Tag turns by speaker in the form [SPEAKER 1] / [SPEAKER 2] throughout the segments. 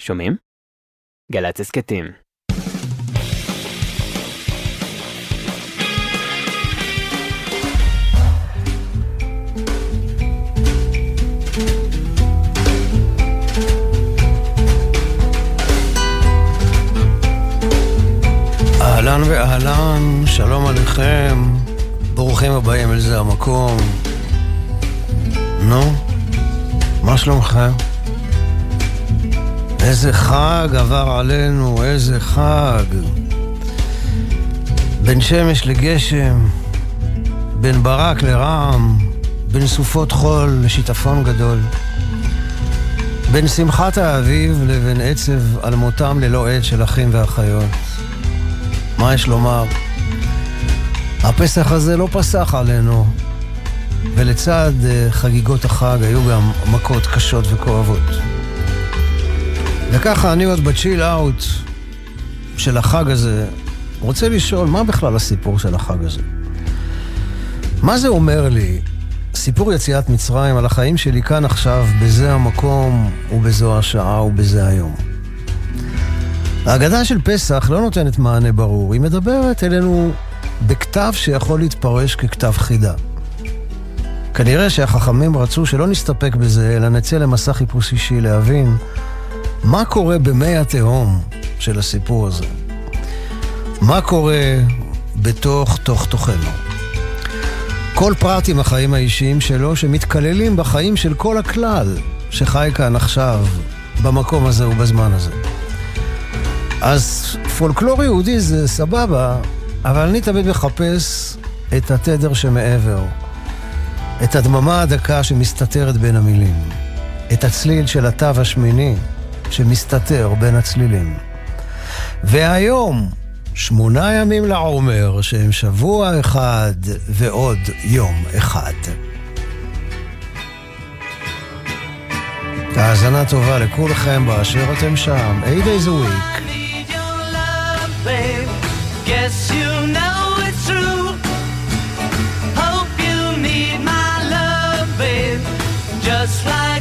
[SPEAKER 1] שומעים? גל"צ הסכתים.
[SPEAKER 2] אהלן ואהלן, שלום עליכם, ברוכים הבאים אל זה המקום. נו, מה שלומכם? איזה חג עבר עלינו, איזה חג. בין שמש לגשם, בין ברק לרעם, בין סופות חול לשיטפון גדול. בין שמחת האביב לבין עצב על מותם ללא עת של אחים ואחיות. מה יש לומר? הפסח הזה לא פסח עלינו, ולצד אה, חגיגות החג היו גם מכות קשות וכואבות. וככה אני עוד בצ'יל אאוט של החג הזה, רוצה לשאול, מה בכלל הסיפור של החג הזה? מה זה אומר לי, סיפור יציאת מצרים על החיים שלי כאן עכשיו, בזה המקום ובזו השעה ובזה היום? ההגדה של פסח לא נותנת מענה ברור, היא מדברת אלינו בכתב שיכול להתפרש ככתב חידה. כנראה שהחכמים רצו שלא נסתפק בזה, אלא נצא למסע חיפוש אישי להבין מה קורה במי התהום של הסיפור הזה. מה קורה בתוך תוך תוכנו. כל פרט עם החיים האישיים שלו שמתכללים בחיים של כל הכלל שחי כאן עכשיו, במקום הזה ובזמן הזה. אז פולקלור יהודי זה סבבה, אבל אני תמיד מחפש את התדר שמעבר. את הדממה הדקה שמסתתרת בין המילים. את הצליל של התו השמיני שמסתתר בין הצלילים. והיום, שמונה ימים לעומר, שהם שבוע אחד ועוד יום אחד. האזנה טובה לכולכם באשר אתם שם, 8 days a week.
[SPEAKER 3] babe. Guess you know it's true. Hope you need my love, babe. Just like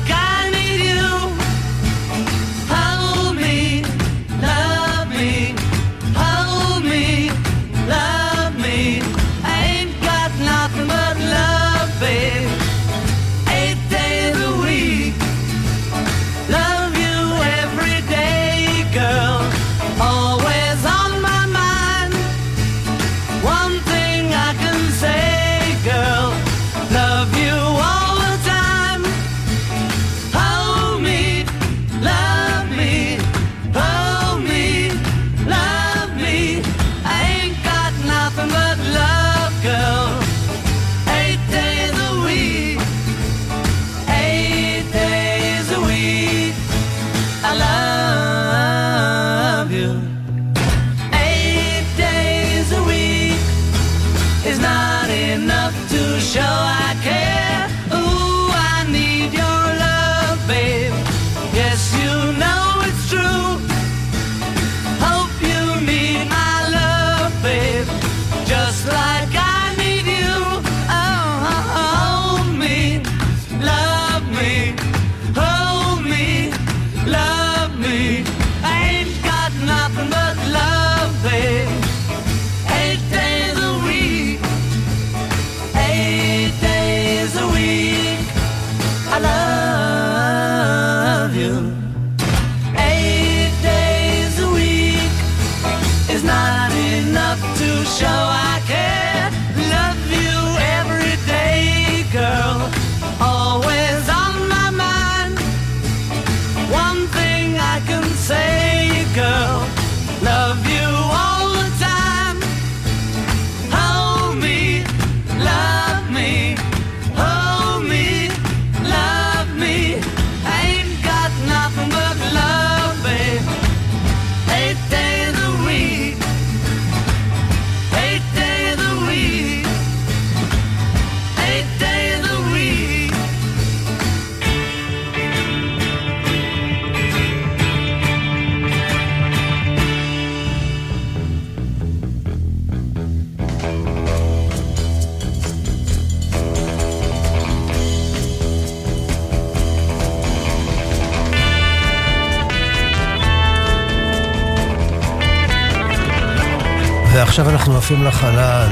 [SPEAKER 2] עפים לחלל.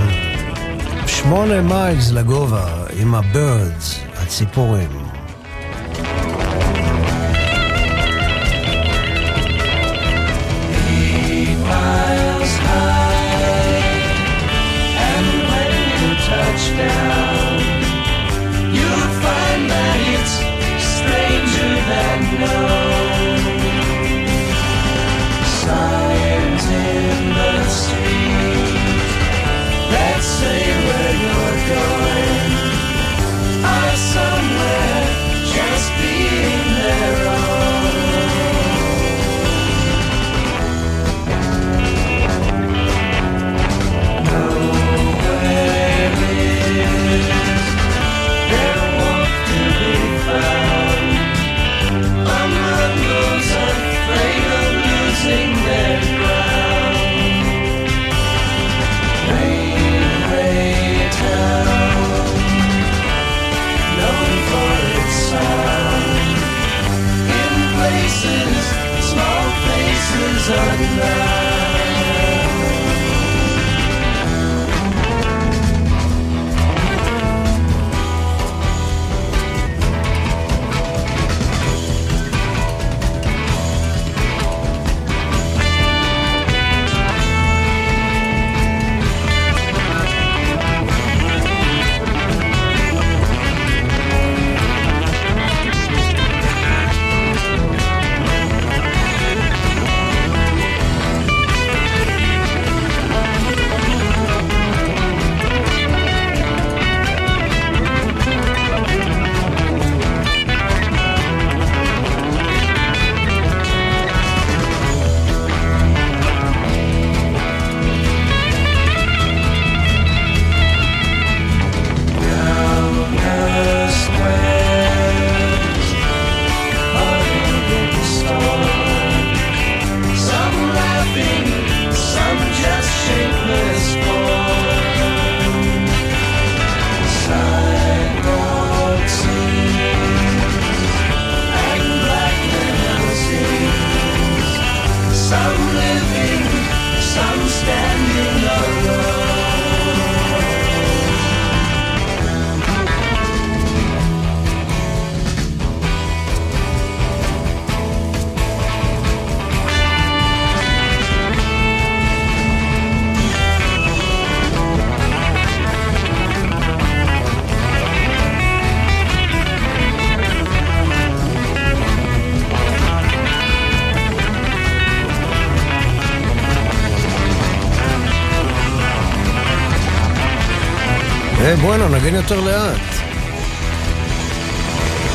[SPEAKER 2] שמונה מיילס לגובה עם הבירדס, הציפורים. בואנה, נגן יותר לאט.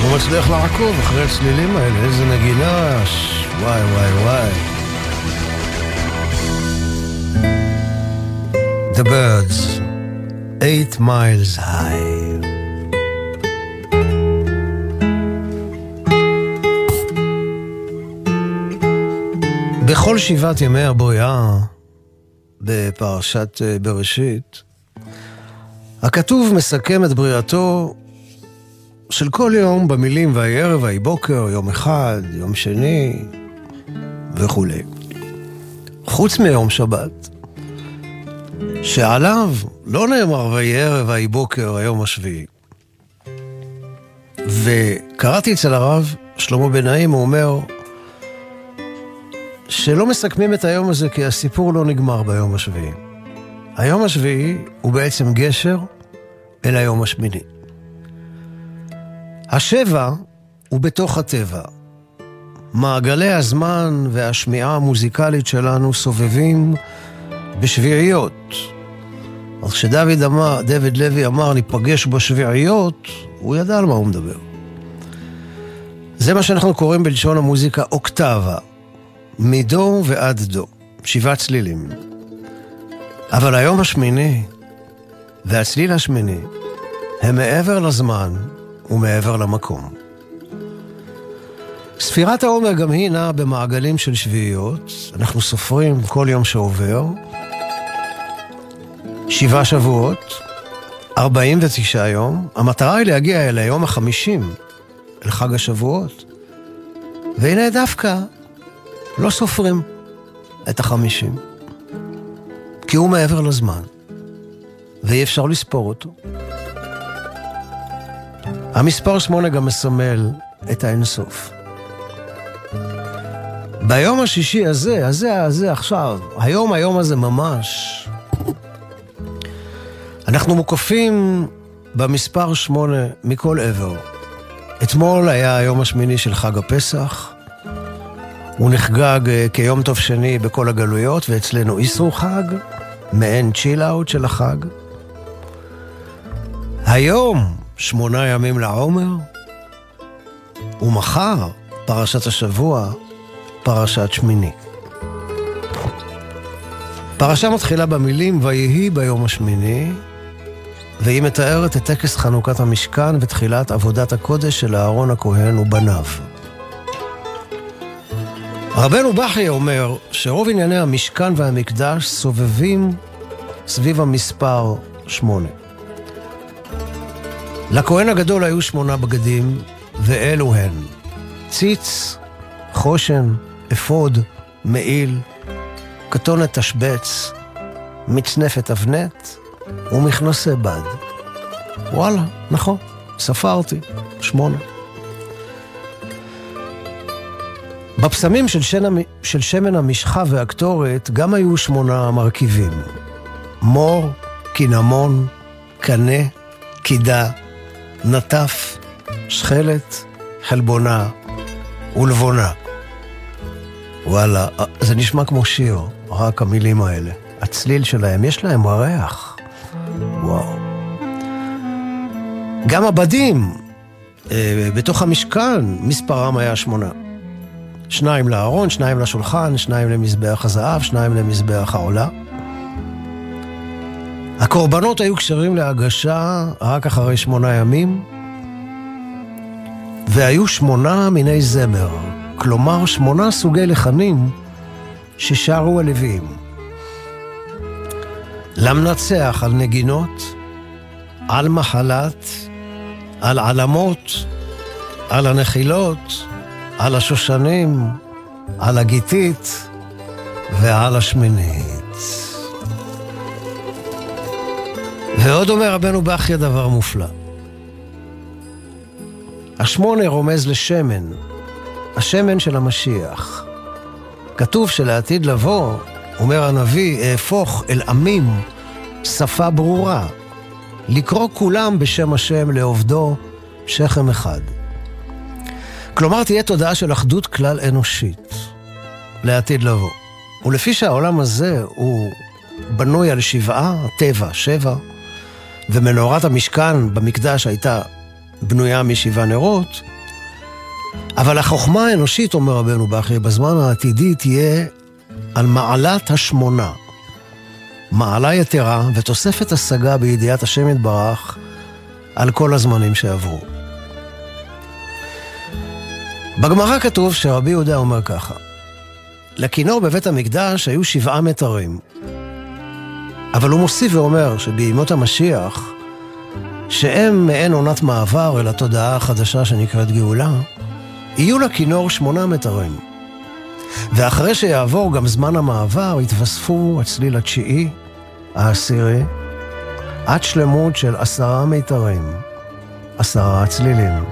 [SPEAKER 2] לא מצליח לעקוב אחרי הצלילים האלה, איזה נגינה, ש- וואי וואי וואי. The Birds, 8 miles high. בכל שבעת ימי הבריאה בפרשת אה, בראשית, הכתוב מסכם את בריאתו של כל יום במילים ויהי ערב ויהי בוקר, יום אחד, יום שני וכולי. חוץ מיום שבת, שעליו לא נאמר ויהי ערב ויהי בוקר היום השביעי. וקראתי אצל הרב שלמה בן נעים, הוא אומר שלא מסכמים את היום הזה כי הסיפור לא נגמר ביום השביעי. היום השביעי הוא בעצם גשר אל היום השמיני. השבע הוא בתוך הטבע. מעגלי הזמן והשמיעה המוזיקלית שלנו סובבים בשביעיות. אז כשדוד אמר, דוד לוי אמר ניפגש בשביעיות, הוא ידע על מה הוא מדבר. זה מה שאנחנו קוראים בלשון המוזיקה אוקטבה, מדו ועד דו, שבעה צלילים. אבל היום השמיני והצליל השמיני הם מעבר לזמן ומעבר למקום. ספירת העומר גם היא נעה במעגלים של שביעיות, אנחנו סופרים כל יום שעובר, שבעה שבועות, 49 יום, המטרה היא להגיע אל היום החמישים, אל חג השבועות. והנה דווקא לא סופרים את החמישים. כי הוא מעבר לזמן, ואי אפשר לספור אותו. המספר שמונה גם מסמל את האינסוף. ביום השישי הזה, הזה, הזה עכשיו, היום, היום הזה ממש, אנחנו מוקפים במספר שמונה מכל עבר. אתמול היה היום השמיני של חג הפסח. הוא נחגג אה, כיום טוב שני בכל הגלויות, ואצלנו איסרו חג, מעין צ'יל אאוט של החג. היום, שמונה ימים לעומר, ומחר, פרשת השבוע, פרשת שמיני. פרשה מתחילה במילים ויהי ביום השמיני, והיא מתארת את טקס חנוכת המשכן ותחילת עבודת הקודש של אהרון הכהן ובניו. רבנו בכי אומר שרוב ענייני המשכן והמקדש סובבים סביב המספר שמונה. לכהן הגדול היו שמונה בגדים, ואלו הן ציץ, חושן, אפוד, מעיל, כתונת תשבץ, מצנפת אבנט ומכנסי בד. וואלה, נכון, ספרתי, שמונה. בפסמים של, שן, של שמן המשחה והקטורת גם היו שמונה מרכיבים. מור, קינמון, קנה, קידה, נטף, שכלת, חלבונה ולבונה. וואלה, זה נשמע כמו שיר, רק המילים האלה. הצליל שלהם, יש להם ריח. וואו. גם הבדים אה, בתוך המשכן, מספרם היה שמונה. שניים לארון, שניים לשולחן, שניים למזבח הזהב, שניים למזבח העולה. הקורבנות היו כשרים להגשה רק אחרי שמונה ימים, והיו שמונה מיני זמר, כלומר שמונה סוגי לחנים ששרו הלוויים. למנצח על נגינות, על מחלת, על עלמות, על הנחילות, על השושנים, על הגיתית ועל השמינית. ועוד אומר רבנו בכיה דבר מופלא. השמונה רומז לשמן, השמן של המשיח. כתוב שלעתיד לבוא, אומר הנביא, אהפוך אל עמים שפה ברורה, לקרוא כולם בשם השם לעובדו שכם אחד. כלומר, תהיה תודעה של אחדות כלל אנושית לעתיד לבוא. ולפי שהעולם הזה הוא בנוי על שבעה, טבע, שבע, ומנורת המשכן במקדש הייתה בנויה משבעה נרות, אבל החוכמה האנושית, אומר רבנו בכי, בזמן העתידי תהיה על מעלת השמונה. מעלה יתרה ותוספת השגה בידיעת השם יתברך על כל הזמנים שעברו. בגמרא כתוב שרבי יהודה אומר ככה: לכינור בבית המקדש היו שבעה מטרים. אבל הוא מוסיף ואומר שבימות המשיח, שהם מעין עונת מעבר אל התודעה החדשה שנקראת גאולה, יהיו לכינור שמונה מטרים. ואחרי שיעבור גם זמן המעבר, יתווספו הצליל התשיעי, העשירי, עד שלמות של עשרה מיתרים, עשרה צלילים.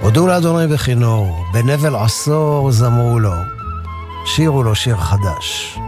[SPEAKER 2] הודו לאדוני בכינור, בנבל עשור זמרו לו, שירו לו שיר חדש.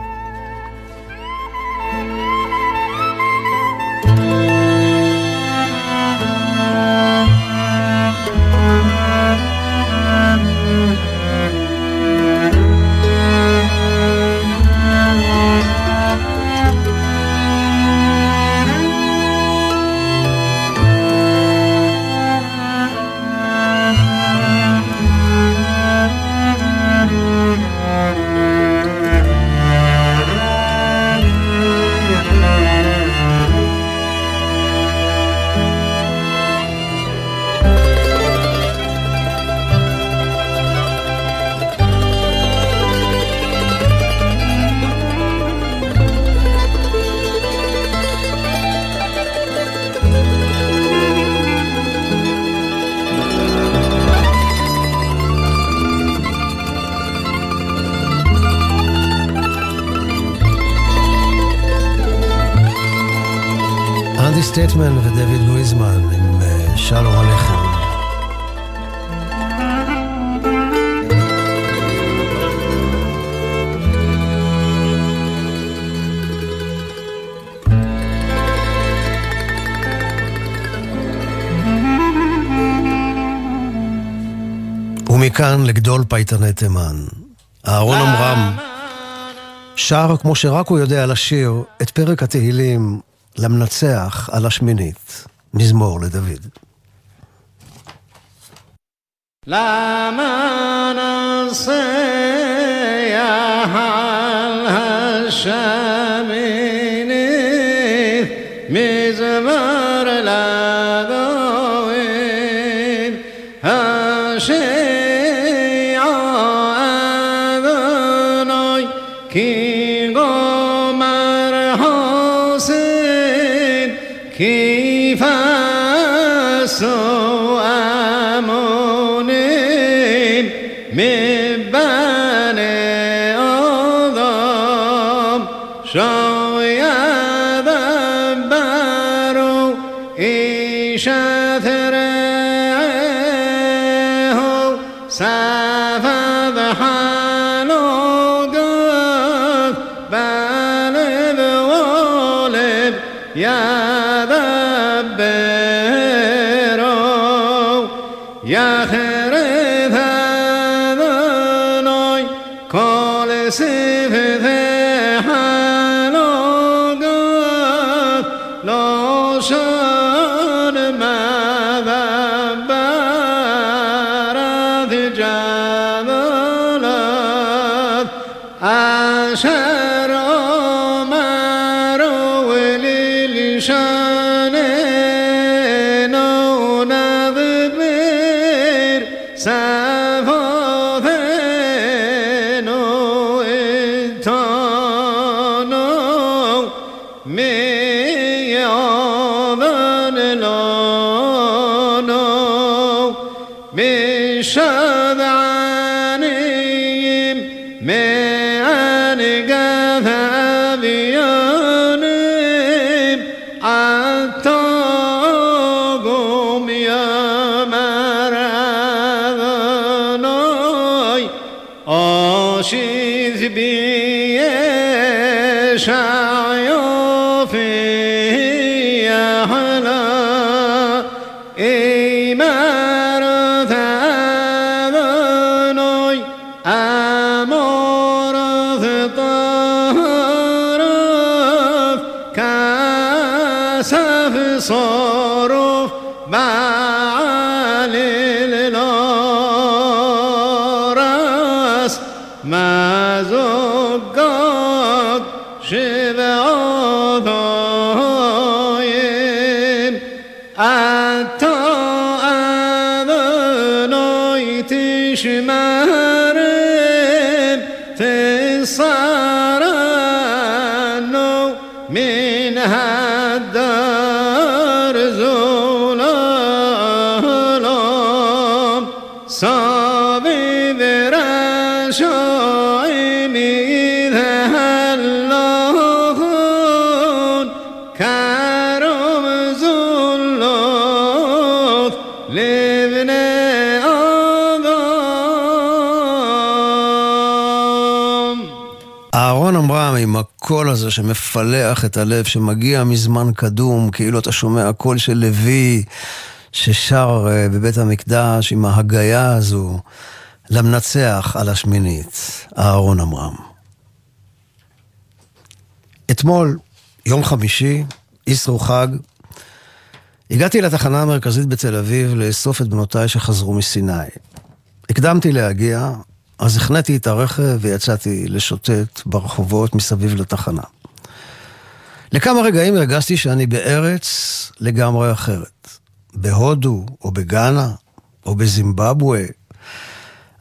[SPEAKER 2] ומכאן לגדול פייטני תימן, אהרון עמרם, שר כמו שרק הוא יודע לשיר את פרק התהילים למנצח על השמינית, מזמור לדוד.
[SPEAKER 4] למה נוסע על השמינית? מזמר לדוד השיעו אושיז בי
[SPEAKER 2] הקול הזה שמפלח את הלב, שמגיע מזמן קדום, כאילו אתה שומע קול של לוי ששר אה, בבית המקדש עם ההגייה הזו למנצח על השמינית, אהרון עמרם. אתמול, יום חמישי, איסרו חג, הגעתי לתחנה המרכזית בתל אביב לאסוף את בנותיי שחזרו מסיני. הקדמתי להגיע, אז החנאתי את הרכב ויצאתי לשוטט ברחובות מסביב לתחנה. לכמה רגעים הרגשתי שאני בארץ לגמרי אחרת. בהודו, או בגאנה, או בזימבבואה.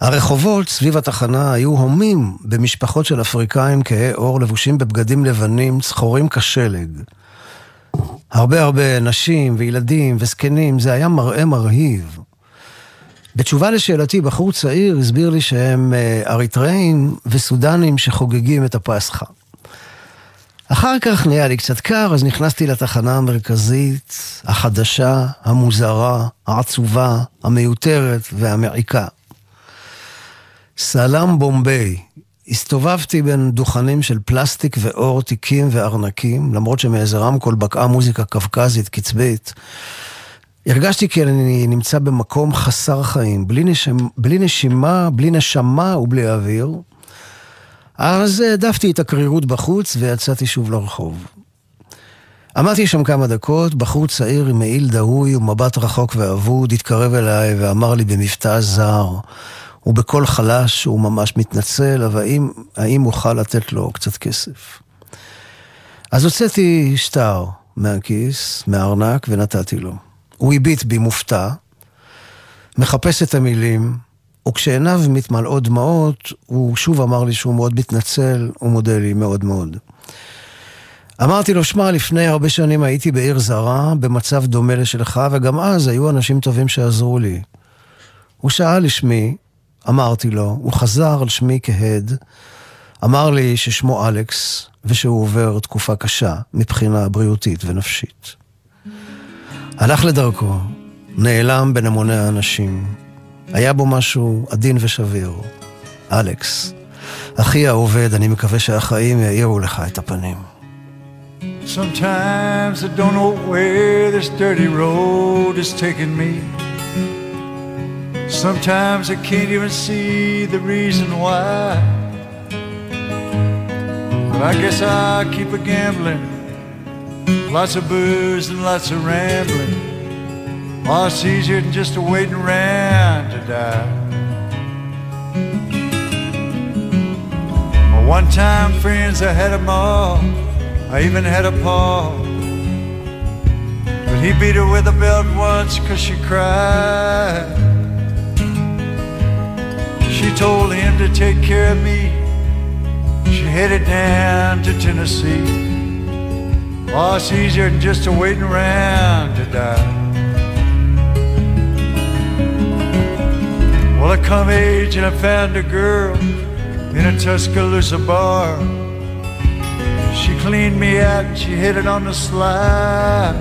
[SPEAKER 2] הרחובות סביב התחנה היו הומים במשפחות של אפריקאים כהי עור לבושים בבגדים לבנים צחורים כשלג. הרבה הרבה נשים וילדים וזקנים, זה היה מראה מרהיב. בתשובה לשאלתי, בחור צעיר הסביר לי שהם אה, אריתראים וסודנים שחוגגים את הפסחא. אחר כך נהיה לי קצת קר, אז נכנסתי לתחנה המרכזית, החדשה, המוזרה, העצובה, המיותרת והמעיקה. סלאם בומביי. הסתובבתי בין דוכנים של פלסטיק ואור, תיקים וארנקים, למרות שמאיזה רמקול בקעה מוזיקה קווקזית קצבית. הרגשתי כי אני נמצא במקום חסר חיים, בלי, נשמ... בלי נשימה, בלי נשמה ובלי אוויר. אז העדפתי את הקרירות בחוץ ויצאתי שוב לרחוב. עמדתי שם כמה דקות, בחור צעיר עם מעיל דהוי ומבט רחוק ואבוד התקרב אליי ואמר לי במבטא זר ובקול חלש שהוא ממש מתנצל, אבל האם, האם אוכל לתת לו קצת כסף? אז הוצאתי שטר מהכיס, מהארנק, ונתתי לו. הוא הביט בי מופתע, מחפש את המילים, וכשעיניו מתמלאות דמעות, הוא שוב אמר לי שהוא מאוד מתנצל, הוא מודה לי מאוד מאוד. אמרתי לו, שמע, לפני הרבה שנים הייתי בעיר זרה, במצב דומה לשלך, וגם אז היו אנשים טובים שעזרו לי. הוא שאל לשמי, אמרתי לו, הוא חזר על שמי כהד, אמר לי ששמו אלכס, ושהוא עובר תקופה קשה מבחינה בריאותית ונפשית. הלך לדרכו, נעלם בין המוני האנשים. היה בו משהו עדין ושביר. אלכס, אחי העובד, אני מקווה שהחיים יאירו לך את הפנים. Sometimes I don't know where this dirty road is taking me. Sometimes I can't even see the reason why. But I guess I'll keep a gambling. Lots of booze and lots of rambling. It's easier than just a waiting around to die. My one time friends, I had them all. I even had a paw. But he beat her with a belt once cause she cried. She told him to take care of me. She headed down to Tennessee. Oh, it's easier than just a waiting around to die. Well, I come age and I found a girl in a Tuscaloosa bar. She cleaned me out and she hit it on the slide.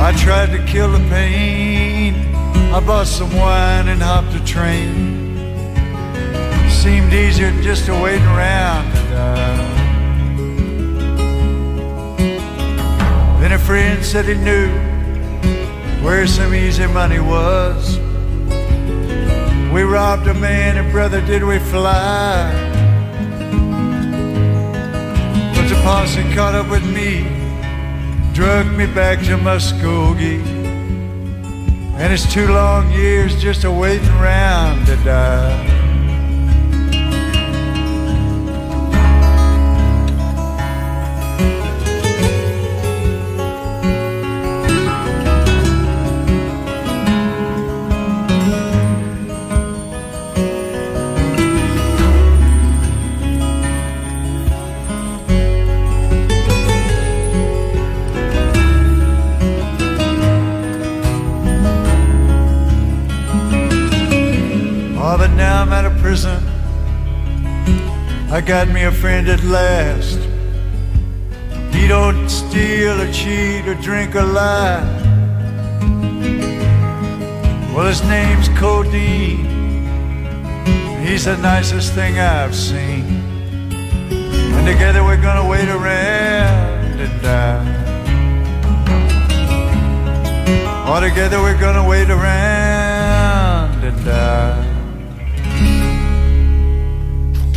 [SPEAKER 2] I tried to kill the pain. I bought some wine and hopped a train. Seemed easier than just to wait around to die. Then a friend said he knew where some easy money was. We robbed a man and brother did we fly. But the posse caught up with me, drugged me back to Muskogee. And it's two long years just a waiting round to die. I got me a friend at last. He don't steal or cheat or drink or lie. Well, his name's Codeine. He's the nicest thing I've seen. And together we're gonna wait around and die. All together we're gonna wait around and die.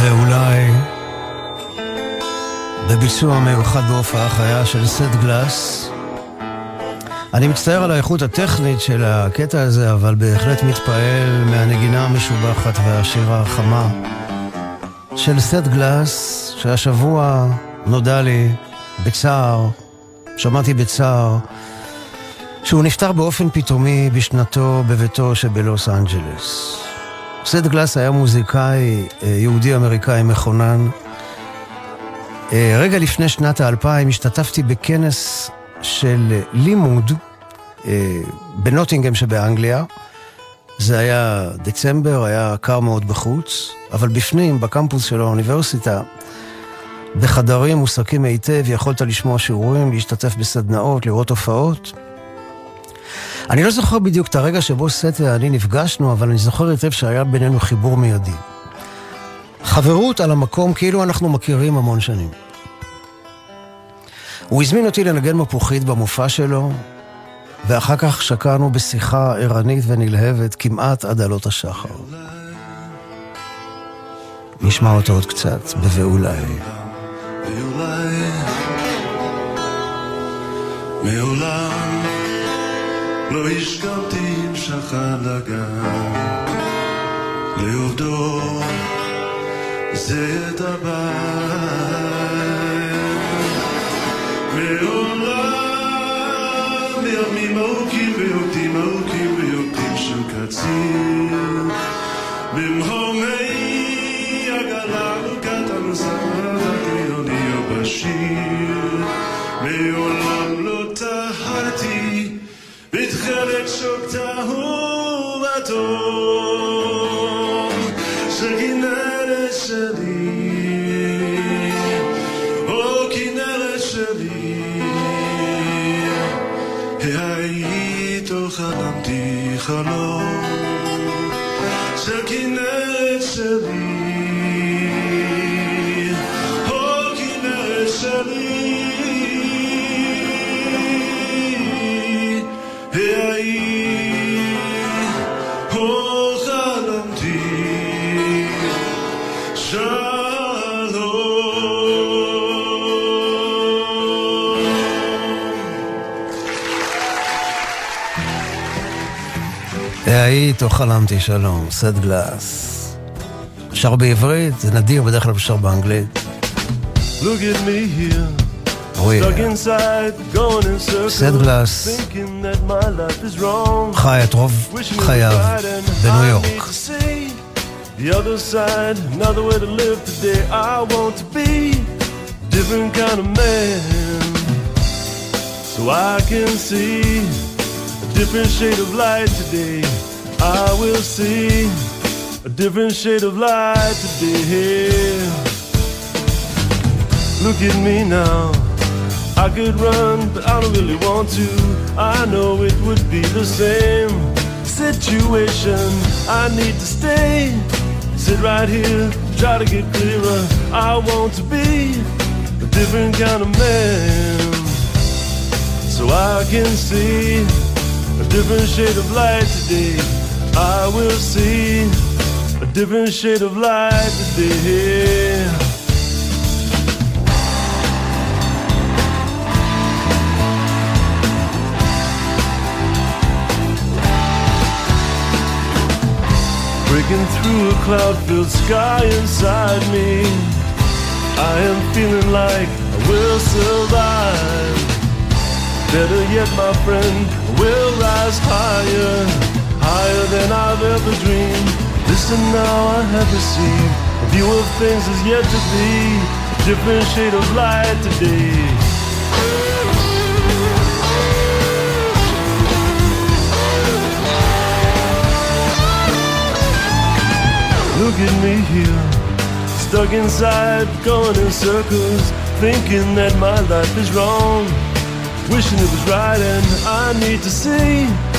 [SPEAKER 2] ואולי בביצוע מיוחד בהופעה חיה של סט גלאס. אני מצטער על האיכות הטכנית של הקטע הזה, אבל בהחלט מתפעל מהנגינה המשובחת והשירה החמה של סט גלאס, שהשבוע נודע לי בצער, שמעתי בצער, שהוא נפטר באופן פתאומי בשנתו בביתו שבלוס אנג'לס. סט גלאס היה מוזיקאי אה, יהודי-אמריקאי מכונן. אה, רגע לפני שנת האלפיים השתתפתי בכנס של לימוד אה, בנוטינגהם שבאנגליה. זה היה דצמבר, היה קר מאוד בחוץ, אבל בפנים, בקמפוס של האוניברסיטה, בחדרים מוסקים היטב, יכולת לשמוע שיעורים, להשתתף בסדנאות, לראות הופעות. אני לא זוכר בדיוק את הרגע שבו סט ואני נפגשנו, אבל אני זוכר היטב שהיה בינינו חיבור מיידי. חברות על המקום כאילו אנחנו מכירים המון שנים. הוא הזמין אותי לנגן מפוחית במופע שלו, ואחר כך שקענו בשיחה ערנית ונלהבת כמעט עד עלות השחר. נשמע אותו עוד קצת, ב"ואולי".
[SPEAKER 5] ואולי מעולם לא השכמתי עם שחר לגן. לעובדו זה את הבית. מעולם ימים ארוכים ויוקדים ארוכים ויוקדים של קציר חלום של כנרת שלי או חלמתי שלום,
[SPEAKER 2] סט גלאס. שר בעברית, זה נדיר, בדרך כלל שר באנגלית.
[SPEAKER 5] Look at me here,
[SPEAKER 2] אוי,
[SPEAKER 5] stuck inside, going in circles,
[SPEAKER 2] גלאס
[SPEAKER 5] thinking that my life is wrong.
[SPEAKER 2] חי את רוב חייו בניו יורק.
[SPEAKER 5] The other side, another way to live today. I want to be different kind of man, so I can see a different shade of light today. I will see a different shade of light today. Look at me now. I could run, but I don't really want to. I know it would be the same situation. I need to stay, sit right here, try to get clearer. I want to be a different kind of man. So I can see a different shade of light today. I will see a different shade of light today. Breaking through a cloud-filled sky inside me. I am feeling like I will survive. Better yet, my friend, I will rise higher Higher than I've ever dreamed. Listen now, I have received A view of things as yet to be. A different shade of light today. Look at me here, stuck inside, going in circles, thinking that my life is wrong, wishing it was right, and I need to see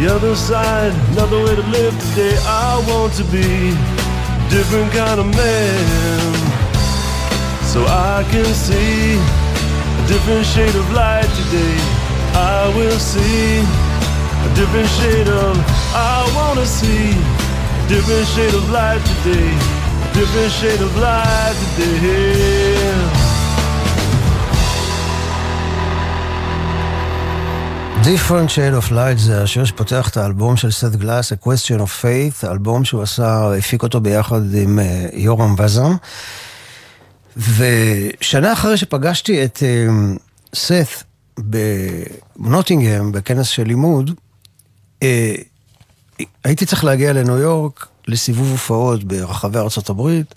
[SPEAKER 5] the other side, another way to live today. I want to be a different kind of man, so I can see a different shade of light today. I will see a different shade of I wanna see a different shade of light today. Different shade of light today.
[SPEAKER 2] Different Shade of Light זה השיר שפותח את האלבום של סט גלאס, A Question of Faith, אלבום שהוא עשה, הפיק אותו ביחד עם uh, יורם וזם. ושנה אחרי שפגשתי את uh, סט בנוטינגהם, בכנס של לימוד, uh, הייתי צריך להגיע לניו יורק לסיבוב הופעות ברחבי הברית,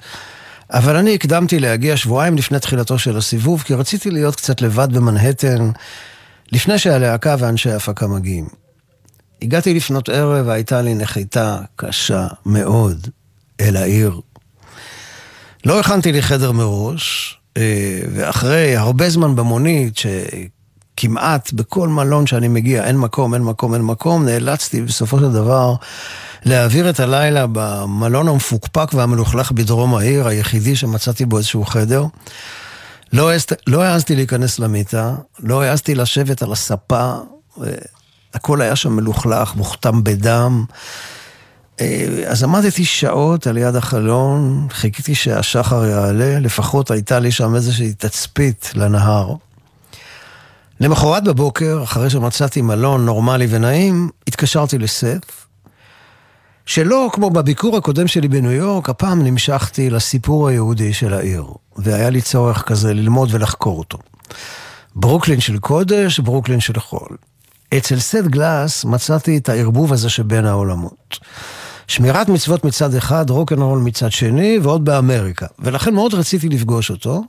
[SPEAKER 2] אבל אני הקדמתי להגיע שבועיים לפני תחילתו של הסיבוב, כי רציתי להיות קצת לבד במנהטן, לפני שהלהקה ואנשי ההפקה מגיעים. הגעתי לפנות ערב והייתה לי נחיתה קשה מאוד אל העיר. לא הכנתי לי חדר מראש, ואחרי הרבה זמן במונית, שכמעט בכל מלון שאני מגיע אין מקום, אין מקום, אין מקום, נאלצתי בסופו של דבר להעביר את הלילה במלון המפוקפק והמלוכלך בדרום העיר, היחידי שמצאתי בו איזשהו חדר. לא, לא העזתי להיכנס למיטה, לא העזתי לשבת על הספה, הכל היה שם מלוכלך, מוכתם בדם. אז עמדתי שעות על יד החלון, חיכיתי שהשחר יעלה, לפחות הייתה לי שם איזושהי תצפית לנהר. למחרת בבוקר, אחרי שמצאתי מלון נורמלי ונעים, התקשרתי לסף, שלא כמו בביקור הקודם שלי בניו יורק, הפעם נמשכתי לסיפור היהודי של העיר, והיה לי צורך כזה ללמוד ולחקור אותו. ברוקלין של קודש, ברוקלין של חול. אצל סט גלאס מצאתי את הערבוב הזה שבין העולמות. שמירת מצוות מצד אחד, רוקנרול מצד שני, ועוד באמריקה. ולכן מאוד רציתי לפגוש אותו.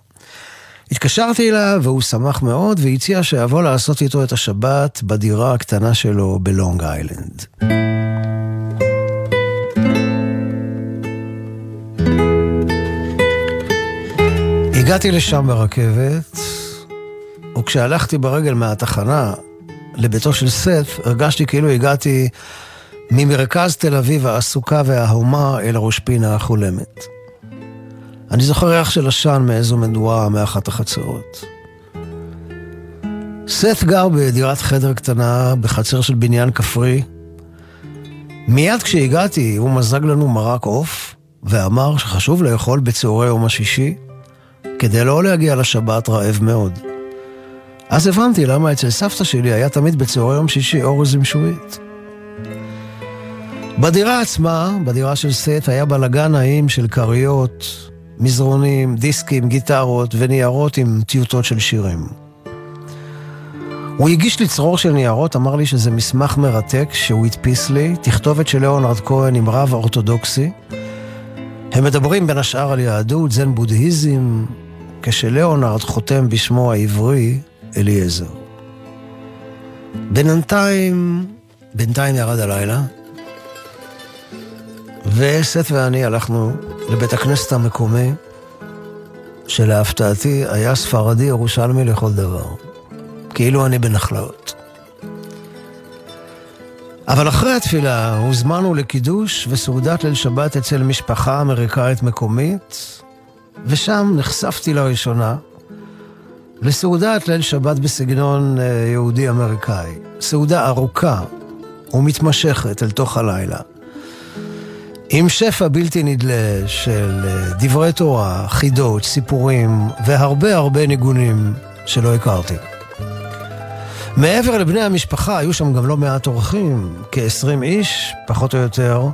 [SPEAKER 2] התקשרתי אליו והוא שמח מאוד, והציע שאבוא לעשות איתו את השבת בדירה הקטנה שלו בלונג איילנד. הגעתי לשם ברכבת, וכשהלכתי ברגל מהתחנה לביתו של סף, הרגשתי כאילו הגעתי ממרכז תל אביב העסוקה וההומה אל הראש פינה החולמת. אני זוכר ריח של עשן מאיזו מדורה מאחת החצרות. סף גר בדירת חדר קטנה בחצר של בניין כפרי. מיד כשהגעתי הוא מזג לנו מרק עוף ואמר שחשוב לאכול בצהרי יום השישי כדי לא להגיע לשבת רעב מאוד. אז הבנתי למה אצל סבתא שלי היה תמיד בצהרי יום שישי אורז עם שועית. בדירה עצמה, בדירה של סט, היה בלאגן נעים של כריות, מזרונים, דיסקים, גיטרות וניירות עם טיוטות של שירים. הוא הגיש לי צרור של ניירות, אמר לי שזה מסמך מרתק שהוא הדפיס לי, תכתובת של ליאונרד כהן עם רב אורתודוקסי. הם מדברים בין השאר על יהדות, זן בודהיזם, כשליאונרד חותם בשמו העברי, אליעזר. בינתיים, בינתיים ירד הלילה, וסט ואני הלכנו לבית הכנסת המקומי, שלהפתעתי היה ספרדי ירושלמי לכל דבר. כאילו אני בנחלאות. אבל אחרי התפילה הוזמנו לקידוש וסעודת ליל שבת אצל משפחה אמריקאית מקומית, ושם נחשפתי לראשונה לסעודת ליל שבת בסגנון אה, יהודי-אמריקאי. סעודה ארוכה ומתמשכת אל תוך הלילה. עם שפע בלתי נדלה של אה, דברי תורה, חידות, סיפורים והרבה הרבה ניגונים שלא הכרתי. מעבר לבני המשפחה, היו שם גם לא מעט אורחים, כ-20 איש, פחות או יותר.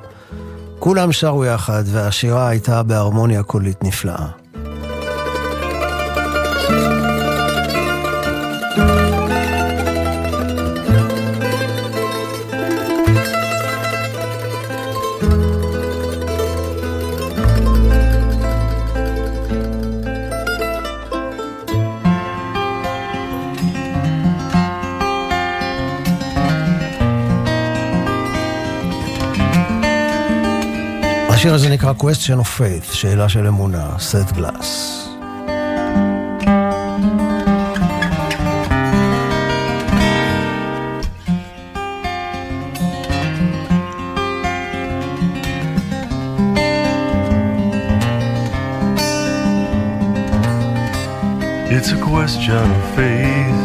[SPEAKER 2] כולם שרו יחד, והשירה הייתה בהרמוניה קולית נפלאה. השיר הזה נקרא question of faith, שאלה של אמונה, סט גלאס.
[SPEAKER 5] It's a question of faith.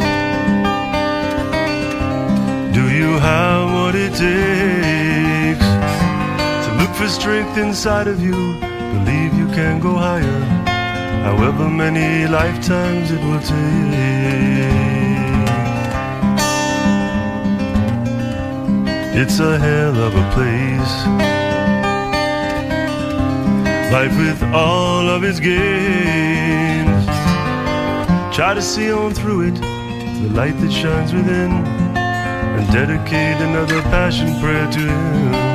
[SPEAKER 5] Do you have what it takes to look For strength inside of you? Believe you can go higher, however many lifetimes it will take. It's a hell of a place. Life with all of its games. Try to see on through it the light that shines within and dedicate another passion prayer to Him.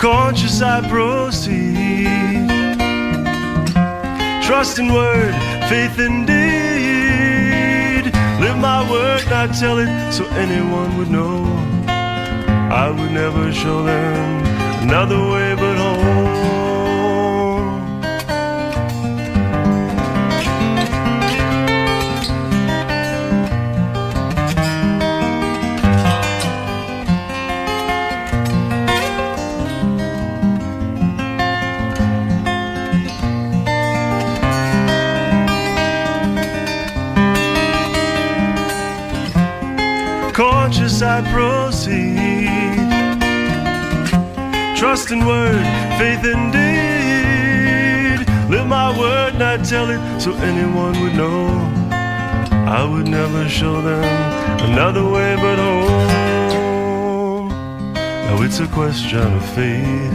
[SPEAKER 5] Conscious I proceed, trust in word, faith in deed. Live my word, not tell it so anyone would know. I would never show them another way but I proceed. Trust in word, faith in deed. Live my word, not tell it so anyone would know. I would never show them another way but home. Now it's a question of faith.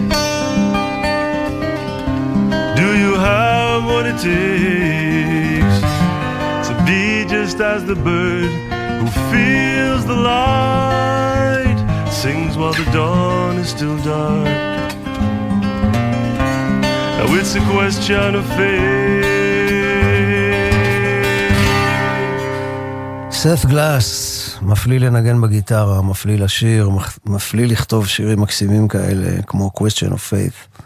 [SPEAKER 5] Do you have what it takes to be just as the bird who feels the light, sings while the dawn is still dark? Now it's a question of faith.
[SPEAKER 2] סף גלאס, מפליא לנגן בגיטרה, מפליא לשיר, מפליא לכתוב שירים מקסימים כאלה, כמו question of faith.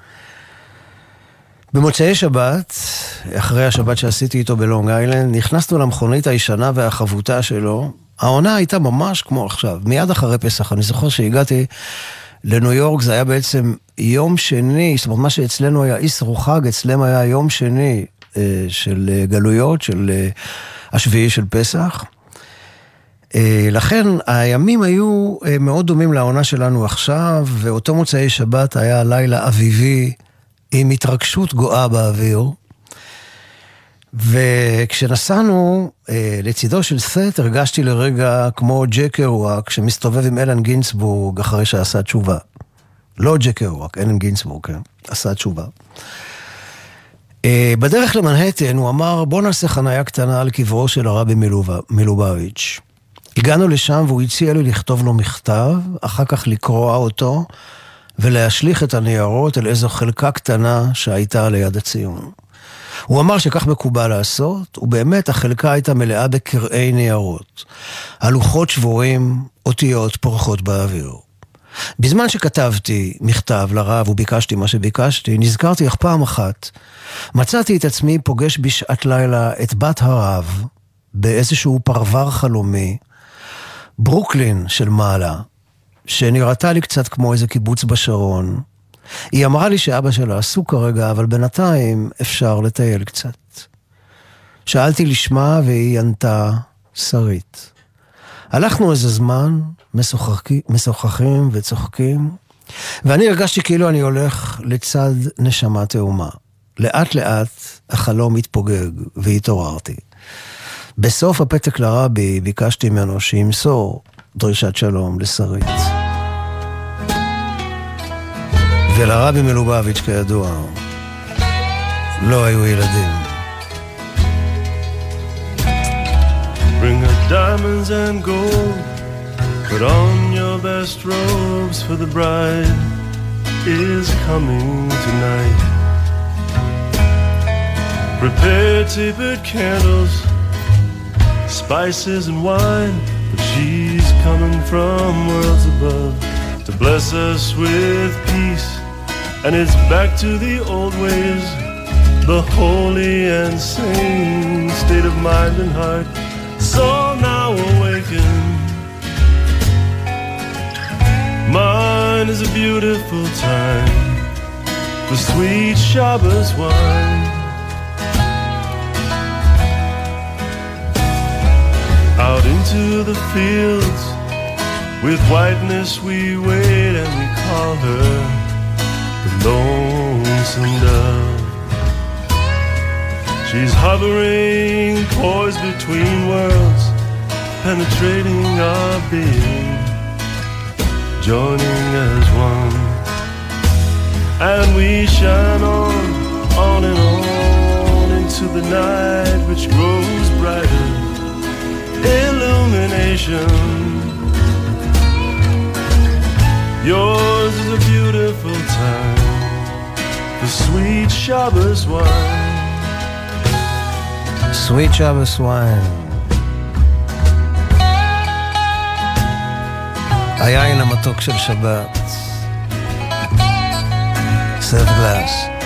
[SPEAKER 2] במוצאי שבת, אחרי השבת שעשיתי איתו בלונג איילנד, נכנסנו למכונית הישנה והחבוטה שלו. העונה הייתה ממש כמו עכשיו, מיד אחרי פסח. אני זוכר שהגעתי לניו יורק, זה היה בעצם יום שני, זאת אומרת, מה שאצלנו היה איסרו חג, אצלם היה יום שני אה, של אה, גלויות, של אה, השביעי של פסח. אה, לכן הימים היו אה, מאוד דומים לעונה שלנו עכשיו, ואותו מוצאי שבת היה לילה אביבי עם התרגשות גואה באוויר. וכשנסענו אה, לצידו של סט, הרגשתי לרגע כמו ג'ק קרואק שמסתובב עם אלן גינסבורג אחרי שעשה תשובה. לא ג'ק קרואק, אלן גינסבורג, כן, עשה תשובה. אה, בדרך למנהטן הוא אמר, בוא נעשה חניה קטנה על קברו של הרבי מלובביץ'. הגענו לשם והוא הציע לי לכתוב לו מכתב, אחר כך לקרוע אותו ולהשליך את הניירות אל איזו חלקה קטנה שהייתה ליד הציון. הוא אמר שכך מקובל לעשות, ובאמת החלקה הייתה מלאה בקרעי ניירות. הלוחות שבורים, אותיות פורחות באוויר. בזמן שכתבתי מכתב לרב וביקשתי מה שביקשתי, נזכרתי איך פעם אחת מצאתי את עצמי פוגש בשעת לילה את בת הרב באיזשהו פרבר חלומי, ברוקלין של מעלה, שנראתה לי קצת כמו איזה קיבוץ בשרון, היא אמרה לי שאבא שלו עסוק כרגע, אבל בינתיים אפשר לטייל קצת. שאלתי לשמה והיא ענתה, שרית. הלכנו איזה זמן, משוחחים וצוחקים, ואני הרגשתי כאילו אני הולך לצד נשמה תאומה. לאט לאט החלום התפוגג והתעוררתי. בסוף הפתק לרבי ביקשתי ממנו שימסור דרישת שלום לשרית. ולרבי מלובביץ', כידוע, לא היו ילדים.
[SPEAKER 5] Bring her diamonds and gold Put on your best robes for the bride is coming tonight Prepare tapered candles Spices and wine But she's coming from worlds above To bless us with peace and it's back to the old ways, the holy and sane state of mind and heart. So now awaken. Mine is a beautiful time for sweet Shabbos wine. Out into the fields, with whiteness we wait and we call her lonesome dove. She's hovering, poised between worlds, penetrating our being, joining as one. And we shine on, on and on into the night which grows brighter. Illumination. Yours is a beautiful time sweet Shabbos wine.
[SPEAKER 2] Sweet Shabbos wine. היין המתוק של שבת. סרט גלאס.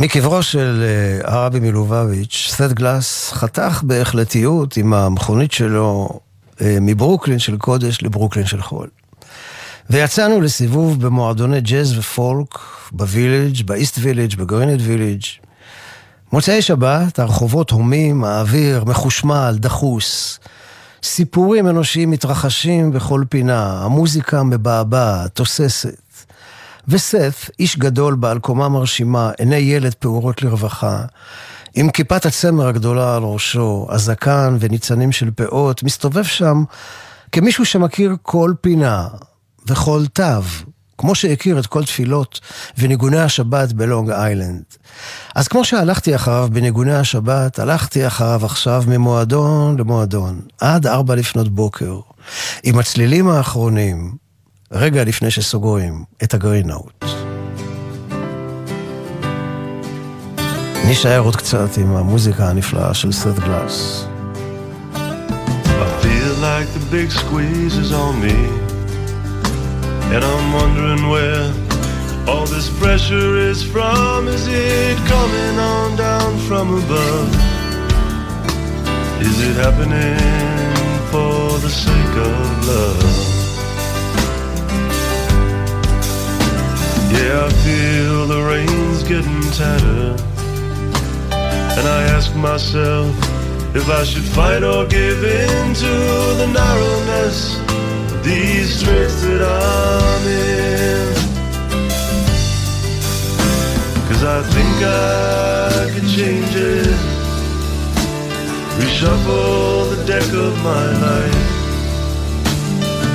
[SPEAKER 2] מקברו של אה, הרבי מלובביץ', סט גלס חתך בהחלטיות עם המכונית שלו אה, מברוקלין של קודש לברוקלין של חול. ויצאנו לסיבוב במועדוני ג'אז ופולק, בוויליג', באיסט ויליג', בגריניץ' ויליג'. מוצאי שבת, הרחובות הומים, האוויר מחושמל, דחוס. סיפורים אנושיים מתרחשים בכל פינה, המוזיקה מבעבעת, תוססת. וסף, איש גדול בעל קומה מרשימה, עיני ילד פעורות לרווחה, עם כיפת הצמר הגדולה על ראשו, הזקן וניצנים של פאות, מסתובב שם כמישהו שמכיר כל פינה וכל תו כמו שהכיר את כל תפילות וניגוני השבת בלונג איילנד. אז כמו שהלכתי אחריו בניגוני השבת, הלכתי אחריו עכשיו ממועדון למועדון, עד ארבע לפנות בוקר, עם הצלילים האחרונים, רגע לפני שסוגרים את הגרינאוט. נישאר עוד קצת עם המוזיקה הנפלאה של סט גלאס.
[SPEAKER 5] And I'm wondering where all this pressure is from. Is it coming on down from above? Is it happening for the sake of love? Yeah, I feel the rain's getting tighter. And I ask myself if I should fight or give in to the narrowness these straits that I'm in. Cause I think I could change it, reshuffle the deck of my life.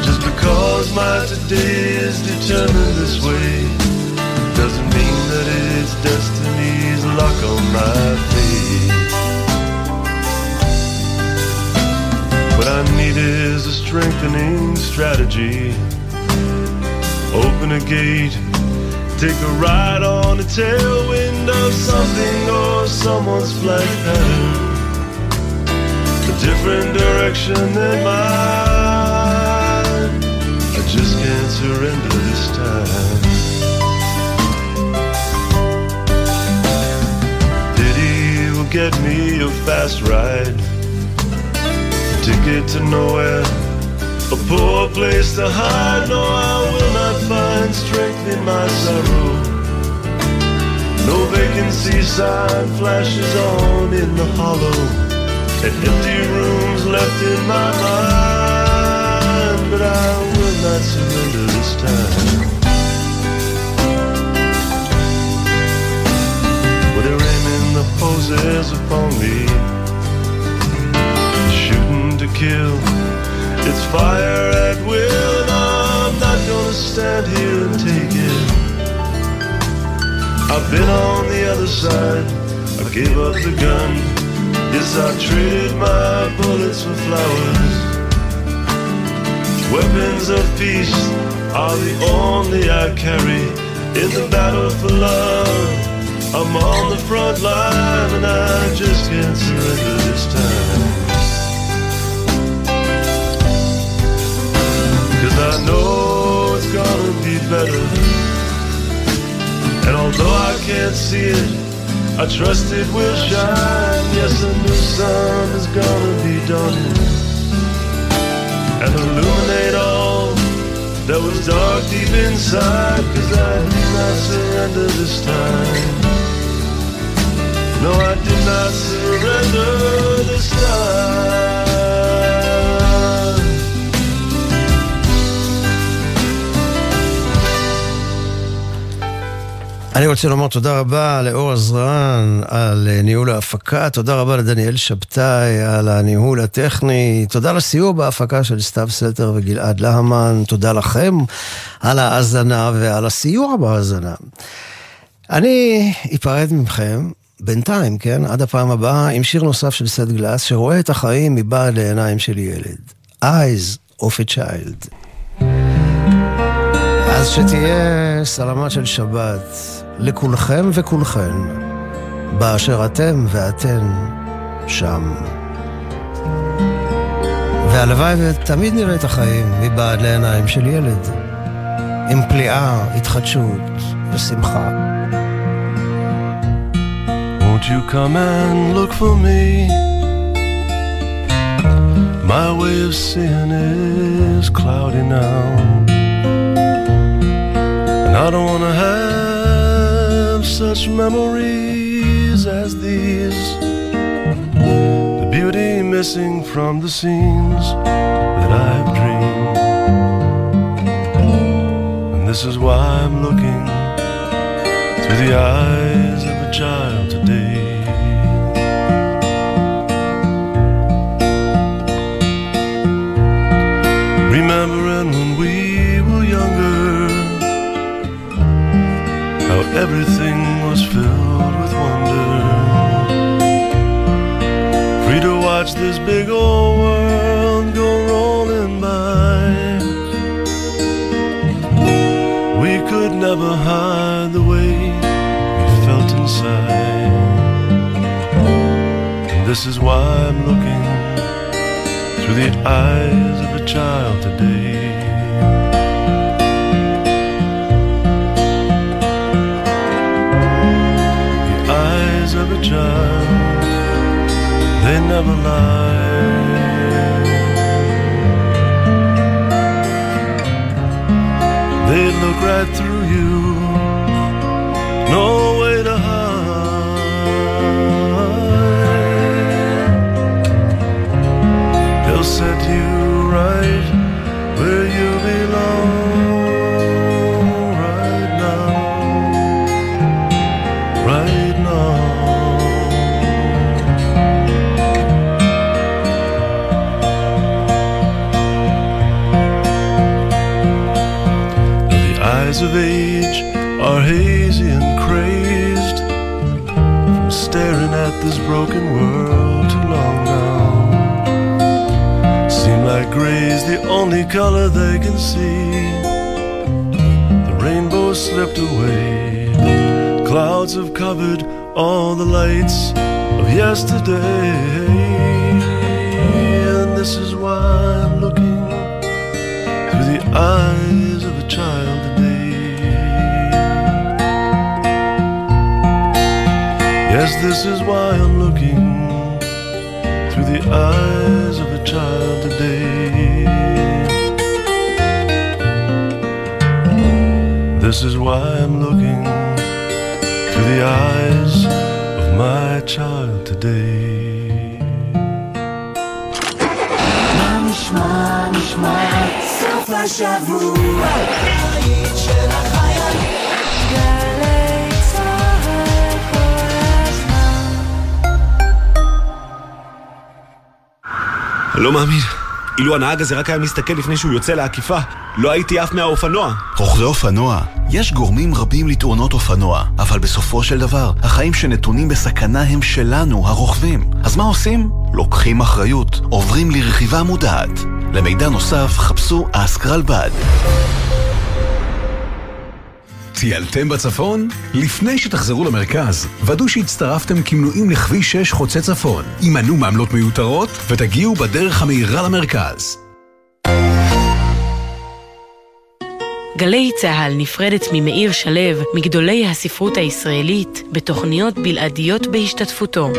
[SPEAKER 5] Just because my today is determined this way destiny's lock on my fate. What I need is a strengthening strategy. Open a gate, take a ride on the tailwind of something or someone's flag pattern. A different direction than mine. I just can't surrender this time. Get me a fast ride. Ticket to nowhere, a poor place to hide. No, I will not find strength in my sorrow. No vacancy sign flashes on in the hollow, and empty rooms left in my mind. But I will not surrender this time. Aiming the poses upon me, shooting to kill. It's fire at will, and I'm not gonna stand here and take it. I've been on the other side, I gave up the gun. Yes, I traded my bullets for flowers. Weapons of peace are the only I carry in the battle for love. I'm on the front line and I just can't surrender this time. Cause I know it's gonna be better. And although I can't see it, I trust it will shine. Yes, a new sun is gonna be dawning and illuminate all that was dark deep inside. Cause I did not surrender this time.
[SPEAKER 2] אני רוצה לומר תודה רבה לאור עזרן על אה, ניהול ההפקה, תודה רבה לדניאל שבתאי על הניהול הטכני, תודה לסיוע בהפקה של סתיו סלטר וגלעד להמן, תודה לכם על ההאזנה ועל הסיוע בהאזנה. אני אפרד מכם, בינתיים, כן, עד הפעם הבאה, עם שיר נוסף של סט גלאס, שרואה את החיים מבעד לעיניים של ילד. Eyes of a Child. אז שתהיה סלמת של שבת לכולכם וכולכן, באשר אתם ואתן שם. והלוואי ותמיד נראה את החיים מבעד לעיניים של ילד, עם פליאה, התחדשות ושמחה.
[SPEAKER 5] Won't you come and look for me? My way of seeing is cloudy now. And I don't wanna have such memories as these. The beauty missing from the scenes that I've dreamed. And this is why I'm looking through the eyes remembering when we were younger. How everything was filled with wonder. Free to watch this big old world go rolling by. We could never hide the way we felt inside. And This is why I'm looking through the eyes child today. The eyes of a child, they never lie. They look right through at this broken world too long now. Seem like gray's the only color they can see. The rainbow slipped away. Clouds have covered all the lights of yesterday. And this is why I'm looking through the eyes Yes, this is why I'm looking through the eyes of a child today. This is why I'm looking through the eyes of my child today.
[SPEAKER 6] נשמע, נשמע, סוף השבוע,
[SPEAKER 7] לא מאמין. אילו הנהג הזה רק היה מסתכל לפני שהוא יוצא לעקיפה, לא הייתי עף מהאופנוע.
[SPEAKER 8] רוכבי אופנוע, יש גורמים רבים לתאונות אופנוע, אבל בסופו של דבר, החיים שנתונים בסכנה הם שלנו, הרוכבים. אז מה עושים? לוקחים אחריות, עוברים לרכיבה מודעת. למידע נוסף, חפשו אסקרלבד.
[SPEAKER 9] טיילתם בצפון? לפני שתחזרו למרכז, ודאו שהצטרפתם כמנויים לכביש 6 חוצה צפון. הימנעו מעמלות מיותרות ותגיעו בדרך המהירה למרכז.
[SPEAKER 3] גלי צה"ל נפרדת ממאיר שלו, מגדולי הספרות הישראלית, בתוכניות בלעדיות בהשתתפותו.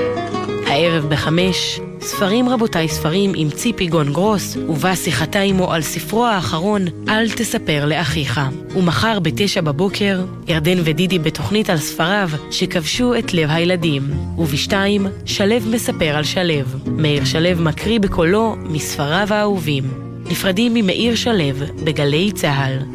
[SPEAKER 3] הערב בחמש, ספרים רבותיי ספרים עם ציפי גון גרוס, ובה שיחתה עמו על ספרו האחרון, אל תספר לאחיך. ומחר בתשע בבוקר, ירדן ודידי בתוכנית על ספריו שכבשו את לב הילדים. ובשתיים, שלו מספר על שלו. מאיר שלו מקריא בקולו מספריו האהובים. נפרדים ממאיר שלו בגלי צה"ל.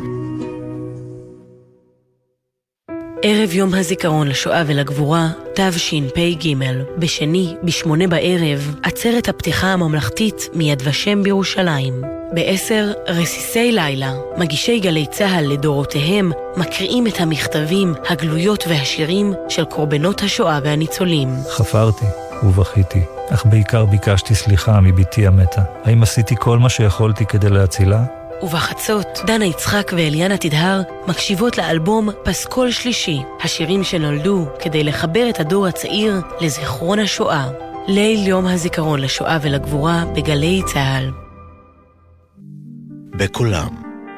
[SPEAKER 3] ערב יום הזיכרון לשואה ולגבורה, תשפ"ג, בשני, בשמונה בערב, עצרת הפתיחה הממלכתית מיד ושם בירושלים. בעשר, רסיסי לילה, מגישי גלי צה"ל לדורותיהם, מקריאים את המכתבים, הגלויות והשירים של קורבנות השואה והניצולים.
[SPEAKER 10] חפרתי ובכיתי, אך בעיקר ביקשתי סליחה מבתי המתה. האם עשיתי כל מה שיכולתי כדי להצילה?
[SPEAKER 3] ובחצות, דנה יצחק ואליאנה תדהר מקשיבות לאלבום פסקול שלישי, השירים שנולדו כדי לחבר את הדור הצעיר לזיכרון השואה. ליל יום הזיכרון לשואה ולגבורה בגלי צה"ל.
[SPEAKER 11] בקולם,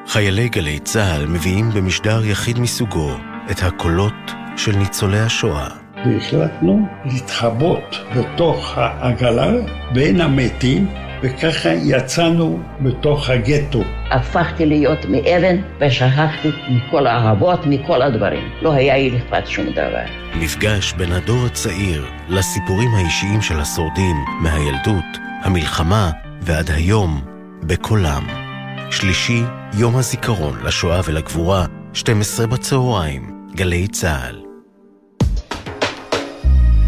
[SPEAKER 11] חיילי גלי צה"ל מביאים במשדר יחיד מסוגו את הקולות של ניצולי השואה.
[SPEAKER 12] והחלטנו להתחבות בתוך העגלה בין המתים, וככה יצאנו בתוך הגטו.
[SPEAKER 13] הפכתי להיות מאבן ושכחתי מכל האהבות, מכל הדברים. לא היה לי אכפת שום דבר.
[SPEAKER 11] מפגש בין הדור הצעיר לסיפורים האישיים של השורדים מהילדות, המלחמה ועד היום, בקולם. שלישי, יום הזיכרון לשואה ולגבורה, 12 בצהריים, גלי צה"ל.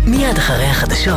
[SPEAKER 3] מיד אחרי החדשות